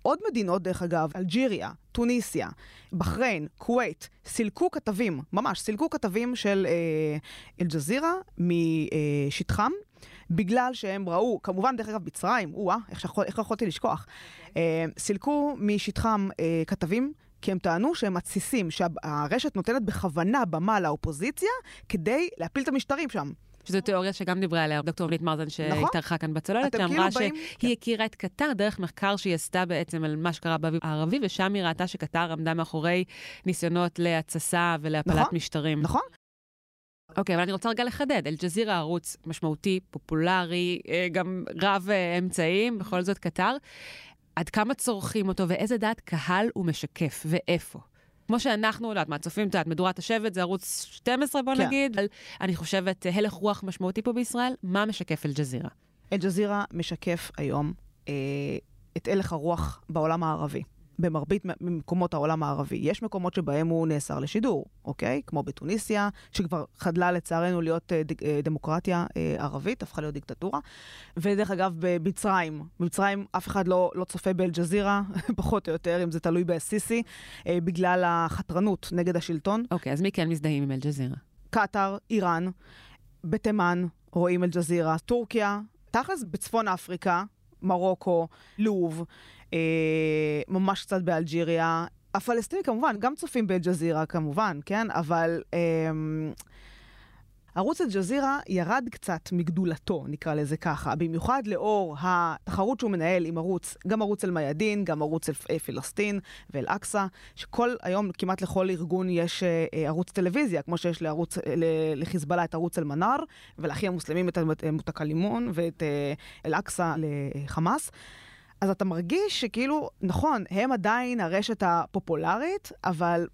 עוד מדינות, דרך אגב, אלג'יריה, טוניסיה, בחריין, כווית, סילקו כתבים, ממש, סילקו כתבים של אה, אל-ג'זירה משטחם. בגלל שהם ראו, כמובן, דרך אגב, מצרים, או-אה, איך, איך יכולתי לשכוח, אה, סילקו משטחם אה, כתבים. כי הם טענו שהם מתסיסים, שהרשת נותנת בכוונה במה לאופוזיציה כדי להפיל את המשטרים שם. שזו תיאוריה שגם דיברה עליה דוקטור אורנית מרזן, שהתארחה נכון. כאן בצוללת, שאמרה כאילו שהיא כן. הכירה את קטר דרך מחקר שהיא עשתה בעצם על מה שקרה באביב הערבי, ושם היא ראתה שקטר עמדה מאחורי ניסיונות להתססה ולהפלת נכון, משטרים. נכון. אוקיי, אבל אני רוצה רגע לחדד. אל-ג'זירה ערוץ משמעותי, פופולרי, אה, גם רב אה, אמצעים, בכל זאת קטר. עד כמה צורכים אותו ואיזה דעת קהל הוא משקף ואיפה? כמו שאנחנו, לא יודעת מה, צופים, את יודעת, מדורת השבט זה ערוץ 12, בוא כן. נגיד. אני חושבת, אה, הלך רוח משמעותי פה בישראל, מה משקף אל-ג'זירה? אל-ג'זירה משקף היום אה, את הלך הרוח בעולם הערבי. במרבית מקומות העולם הערבי. יש מקומות שבהם הוא נאסר לשידור, אוקיי? כמו בתוניסיה, שכבר חדלה לצערנו להיות אה, ד, אה, דמוקרטיה אה, ערבית, הפכה להיות דיקטטורה. ודרך אגב, במצרים, במצרים אף אחד לא, לא צופה באל-ג'זירה, (laughs) פחות או יותר, אם זה תלוי באסיסי, אה, בגלל החתרנות נגד השלטון. אוקיי, אז מי כן מזדהים עם אל-ג'זירה? קטאר, איראן, בתימן רואים אל-ג'זירה, טורקיה, תכלס בצפון אפריקה, מרוקו, לוב. אה, ממש קצת באלג'יריה. הפלסטינים כמובן, גם צופים באל-ג'זירה כמובן, כן? אבל אה, ערוץ אל-ג'זירה ירד קצת מגדולתו, נקרא לזה ככה, במיוחד לאור התחרות שהוא מנהל עם ערוץ, גם ערוץ אל-מיאדין, גם ערוץ אל-פלסטין ואל-אקצא, שכל, היום כמעט לכל ארגון יש אה, ערוץ טלוויזיה, כמו שיש לערוץ, לחיזבאללה את ערוץ אל-מנאר, ולאחים המוסלמים את מותקלימון ואת אה, אל-אקצא לחמאס. אז אתה מרגיש שכאילו, נכון, הם עדיין הרשת הפופולרית, אבל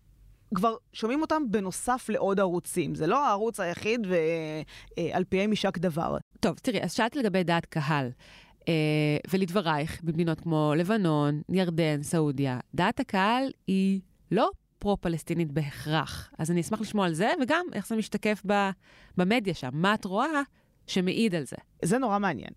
כבר שומעים אותם בנוסף לעוד ערוצים. זה לא הערוץ היחיד ועל אה, פיהם יישק דבר. טוב, תראי, אז שאלתי לגבי דעת קהל. Uh, ולדברייך, במדינות כמו לבנון, ירדן, סעודיה, דעת הקהל היא לא פרו-פלסטינית בהכרח. אז אני אשמח לשמוע על זה, וגם איך זה משתקף ב- במדיה שם. מה את רואה שמעיד על זה? זה נורא מעניין.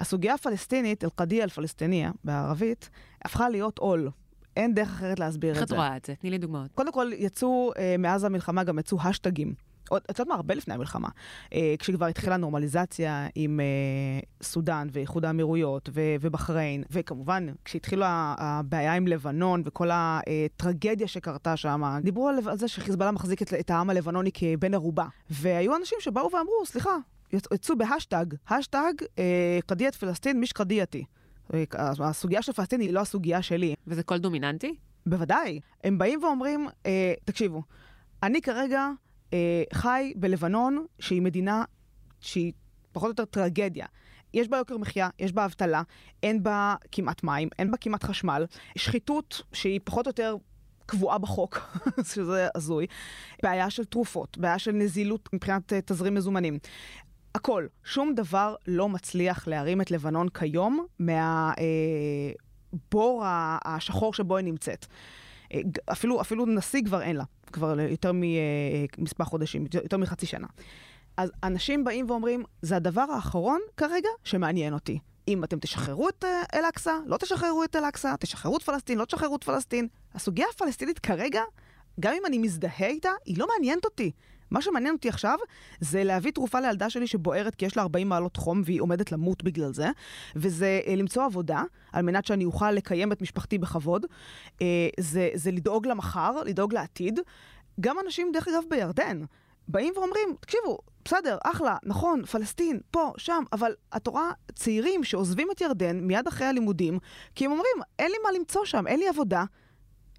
הסוגיה הפלסטינית, אל-קדיה אל-פלסטיניה, בערבית, הפכה להיות עול. אין דרך אחרת להסביר את זה. איך את רואה את זה? תני לי דוגמאות. קודם כל, יצאו, אה, מאז המלחמה גם יצאו השטגים. את יודעת מה? הרבה לפני המלחמה. אה, כשכבר התחילה נורמליזציה עם אה, סודאן ואיחוד האמירויות ו- ובחריין, וכמובן, כשהתחילה הבעיה עם לבנון וכל הטרגדיה שקרתה שם, דיברו על, על זה שחיזבאללה מחזיק את, את העם הלבנוני כבן ערובה. והיו אנשים שבאו ואמרו, סליחה, יצאו בהאשטאג, האשטאג אה, قضية فلسطين مش قضيتي. אה, הסוגיה של פלסטין היא לא הסוגיה שלי. וזה קול דומיננטי? בוודאי. הם באים ואומרים, אה, תקשיבו, אני כרגע אה, חי בלבנון, שהיא מדינה שהיא פחות או יותר טרגדיה. יש בה יוקר מחיה, יש בה אבטלה, אין בה כמעט מים, אין בה כמעט חשמל, שחיתות שהיא פחות או יותר קבועה בחוק, (laughs) שזה הזוי, בעיה של תרופות, בעיה של נזילות מבחינת תזרים מזומנים. הכל. שום דבר לא מצליח להרים את לבנון כיום מהבור אה, השחור שבו היא נמצאת. אה, אפילו, אפילו נשיא כבר אין לה, כבר יותר ממספר אה, חודשים, יותר מחצי שנה. אז אנשים באים ואומרים, זה הדבר האחרון כרגע שמעניין אותי. אם אתם תשחררו את אל-אקצא, לא תשחררו את אל-אקצא, תשחררו את פלסטין, לא תשחררו את פלסטין. הסוגיה הפלסטינית כרגע, גם אם אני מזדהה איתה, היא לא מעניינת אותי. מה שמעניין אותי עכשיו זה להביא תרופה לילדה שלי שבוערת כי יש לה 40 מעלות חום והיא עומדת למות בגלל זה, וזה אה, למצוא עבודה על מנת שאני אוכל לקיים את משפחתי בכבוד. אה, זה, זה לדאוג למחר, לדאוג לעתיד. גם אנשים, דרך אגב, בירדן, באים ואומרים, תקשיבו, בסדר, אחלה, נכון, פלסטין, פה, שם, אבל את רואה צעירים שעוזבים את ירדן מיד אחרי הלימודים, כי הם אומרים, אין לי מה למצוא שם, אין לי עבודה.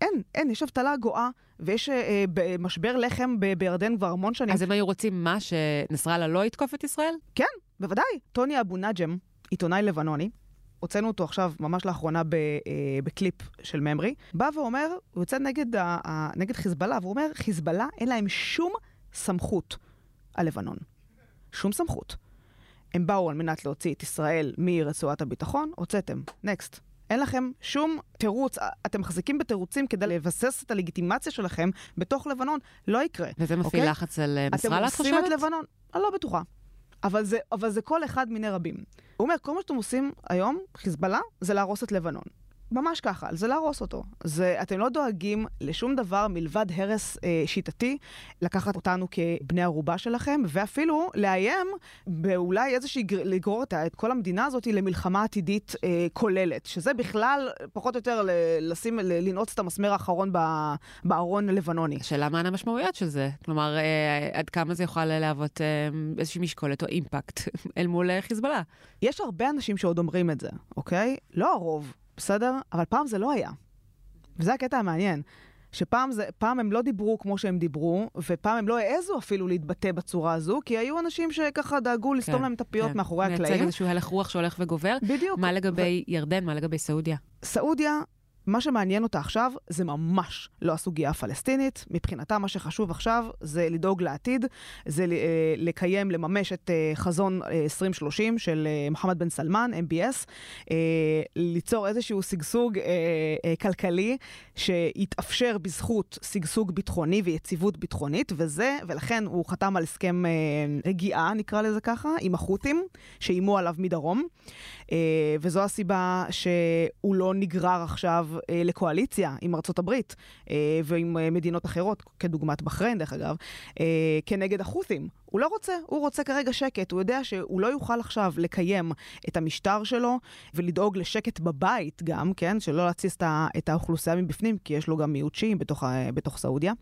אין, אין, יש אבטלה גואה, ויש אה, אה, משבר לחם ב- בירדן כבר המון שנים. אז הם היו רוצים מה, שנסראללה לא יתקוף את ישראל? כן, בוודאי. טוני אבו נג'ם, עיתונאי לבנוני, הוצאנו אותו עכשיו, ממש לאחרונה, ב, אה, בקליפ של ממרי, בא ואומר, הוא יוצא נגד, ה, ה, נגד חיזבאללה, והוא אומר, חיזבאללה אין להם שום סמכות על לבנון. שום סמכות. הם באו על מנת להוציא את ישראל מרצועת הביטחון, הוצאתם. נקסט. אין לכם שום תירוץ, אתם מחזיקים בתירוצים כדי לבסס את הלגיטימציה שלכם בתוך לבנון, לא יקרה. וזה מפעיל אוקיי? לחץ על אה, נסראללה, את אתם עושים את חושבת? לבנון? אני לא בטוחה. אבל זה, אבל זה כל אחד מיני רבים. הוא אומר, כל מה שאתם עושים היום, חיזבאללה, זה להרוס את לבנון. ממש ככה, זה להרוס אותו. זה, אתם לא דואגים לשום דבר מלבד הרס אה, שיטתי, לקחת אותנו כבני ערובה שלכם, ואפילו לאיים באולי איזושהי, גר- לגרור את, את כל המדינה הזאת למלחמה עתידית אה, כוללת, שזה בכלל, פחות או יותר, ל- לשים, ל- לנעוץ את המסמר האחרון ב- בארון הלבנוני. השאלה מהן המשמעויות של זה. כלומר, אה, עד כמה זה יכול להוות אה, איזושהי משקולת או אימפקט (laughs) אל מול אה, חיזבאללה. יש הרבה אנשים שעוד אומרים את זה, אוקיי? לא הרוב, בסדר? אבל פעם זה לא היה. וזה הקטע המעניין. שפעם זה, פעם הם לא דיברו כמו שהם דיברו, ופעם הם לא העזו אפילו להתבטא בצורה הזו, כי היו אנשים שככה דאגו לסתום כן, להם את הפיות כן. מאחורי מייצג הקלעים. איזשהו הלך רוח שהולך וגובר. בדיוק. מה לגבי ירדן? מה לגבי סעודיה? סעודיה, מה שמעניין אותה עכשיו זה ממש לא הסוגיה הפלסטינית. מבחינתה מה שחשוב עכשיו זה לדאוג לעתיד, זה אה, לקיים, לממש את אה, חזון אה, 2030 של אה, מוחמד בן סלמן, MBS, ליצור איזשהו שגשוג כלכלי שיתאפשר בזכות שגשוג ביטחוני ויציבות ביטחונית, וזה, ולכן הוא חתם על הסכם רגיעה, נקרא לזה ככה, עם החות'ים, שאיימו עליו מדרום. וזו הסיבה שהוא לא נגרר עכשיו אה, לקואליציה עם ארצות הברית אה, ועם אה, מדינות אחרות, כדוגמת בחריין דרך אגב, אה, כנגד החות'ים. הוא לא רוצה, הוא רוצה כרגע שקט, הוא יודע שהוא לא יוכל עכשיו לקיים את המשטר שלו ולדאוג לשקט בבית גם, כן? שלא להתסיס את האוכלוסייה מבפנים, כי יש לו גם מיעוט שיעים בתוך, בתוך סעודיה.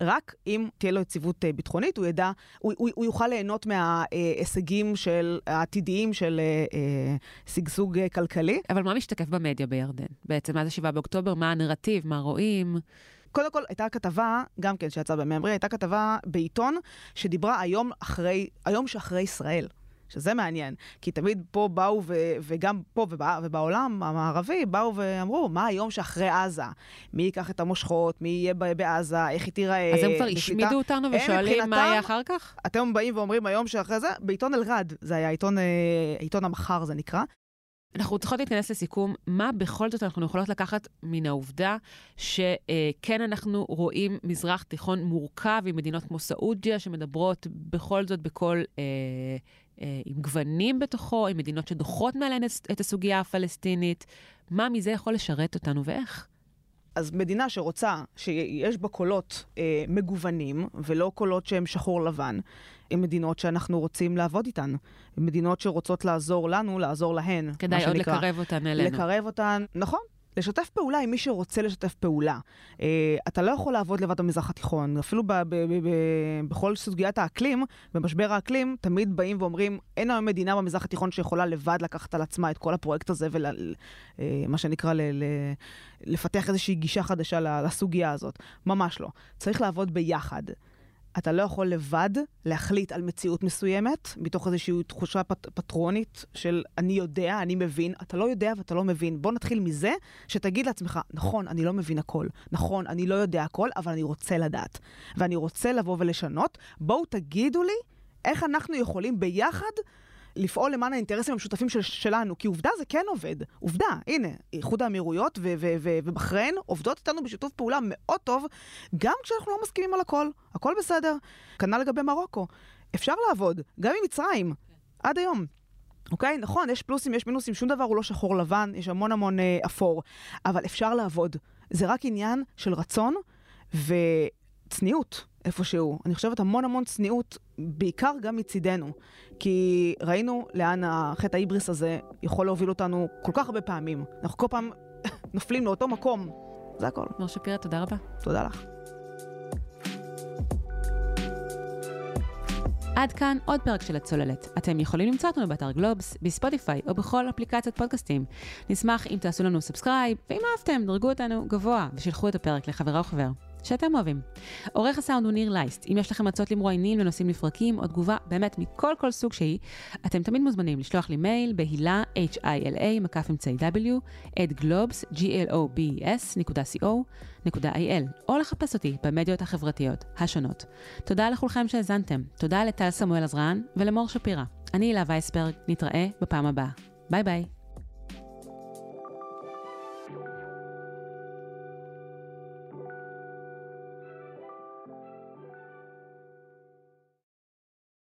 רק אם תהיה לו יציבות אה, ביטחונית, הוא ידע, הוא, הוא, הוא יוכל ליהנות מההישגים של, העתידיים של אה, אה, שגשוג אה, כלכלי. אבל מה משתקף במדיה בירדן? בעצם, מאז ה-7 באוקטובר, מה הנרטיב, מה רואים? קודם כל, הייתה כתבה, גם כן שיצאה בממרי, הייתה כתבה בעיתון שדיברה היום אחרי, היום שאחרי ישראל. שזה מעניין, כי תמיד פה באו, ו, וגם פה ובא, ובעולם המערבי, באו ואמרו, מה היום שאחרי עזה? מי ייקח את המושכות? מי יהיה בעזה? איך היא תיראה? אז הם כבר? השמידו אותנו ושואלים מה יהיה אחר כך? אתם באים ואומרים היום שאחרי זה, בעיתון אלרד, זה היה עיתון, אה, עיתון המחר זה נקרא. אנחנו צריכות להתכנס לסיכום, מה בכל זאת אנחנו יכולות לקחת מן העובדה שכן אנחנו רואים מזרח תיכון מורכב עם מדינות כמו סעודיה, שמדברות בכל זאת אה, אה, עם גוונים בתוכו, עם מדינות שדוחות מעליהן את- הסוגיה הפלסטינית. מה מזה יכול לשרת אותנו ואיך? אז מדינה שרוצה, שיש בה קולות אה, מגוונים, ולא קולות שהם שחור לבן, הן מדינות שאנחנו רוצים לעבוד איתן. מדינות שרוצות לעזור לנו, לעזור להן. כדאי עוד שנקרא. לקרב אותן אלינו. לקרב אותן, נכון. לשתף פעולה עם מי שרוצה לשתף פעולה. אה, אתה לא יכול לעבוד לבד במזרח התיכון. אפילו ב- ב- ב- ב- בכל סוגיית האקלים, במשבר האקלים, תמיד באים ואומרים, אין היום מדינה במזרח התיכון שיכולה לבד לקחת על עצמה את כל הפרויקט הזה ומה שנקרא ל- ל- לפתח איזושהי גישה חדשה לסוגיה הזאת. ממש לא. צריך לעבוד ביחד. אתה לא יכול לבד להחליט על מציאות מסוימת, מתוך איזושהי תחושה פט, פטרונית של אני יודע, אני מבין. אתה לא יודע ואתה לא מבין. בוא נתחיל מזה שתגיד לעצמך, נכון, אני לא מבין הכל. נכון, אני לא יודע הכל, אבל אני רוצה לדעת. ואני רוצה לבוא ולשנות. בואו תגידו לי איך אנחנו יכולים ביחד לפעול למען האינטרסים המשותפים של, שלנו, כי עובדה זה כן עובד. עובדה, הנה, איחוד האמירויות ובחריין עובדות איתנו בשיתוף פעולה מאוד טוב, גם כשאנחנו לא מסכימים על הכל, הכל בסדר. כנ"ל לגבי מרוקו. אפשר לעבוד, גם עם מצרים, עד היום. אוקיי? נכון, יש פלוסים, יש מינוסים, שום דבר הוא לא שחור לבן, יש המון המון אה, אפור, אבל אפשר לעבוד. זה רק עניין של רצון וצניעות. איפשהו. אני חושבת המון המון צניעות, בעיקר גם מצידנו. כי ראינו לאן החטא ההיבריס הזה יכול להוביל אותנו כל כך הרבה פעמים. אנחנו כל פעם (laughs) נופלים לאותו מקום. זה הכל. מור שפירא, תודה רבה. תודה לך. עד כאן עוד פרק של הצוללת. אתם יכולים למצוא אותנו באתר גלובס, בספוטיפיי או בכל אפליקציית פודקאסטים. נשמח אם תעשו לנו subscribe, ואם אהבתם, דרגו אותנו גבוה ושילחו את הפרק לחברה או חבר. שאתם אוהבים. עורך הסאונד הוא ניר לייסט. אם יש לכם הצעות למרואיינים לנושאים לפרקים או תגובה באמת מכל כל סוג שהיא, אתם תמיד מוזמנים לשלוח לי מייל בהילה, h-i-l-a, מקף אמצעי w, at גלובס, g-l-o-b-s, נקודה co, נקודה il, או לחפש אותי במדיות החברתיות השונות. תודה לכולכם שהאזנתם. תודה לטל סמואל עזרן ולמור שפירא. אני הילה וייסברג, נתראה בפעם הבאה. ביי ביי.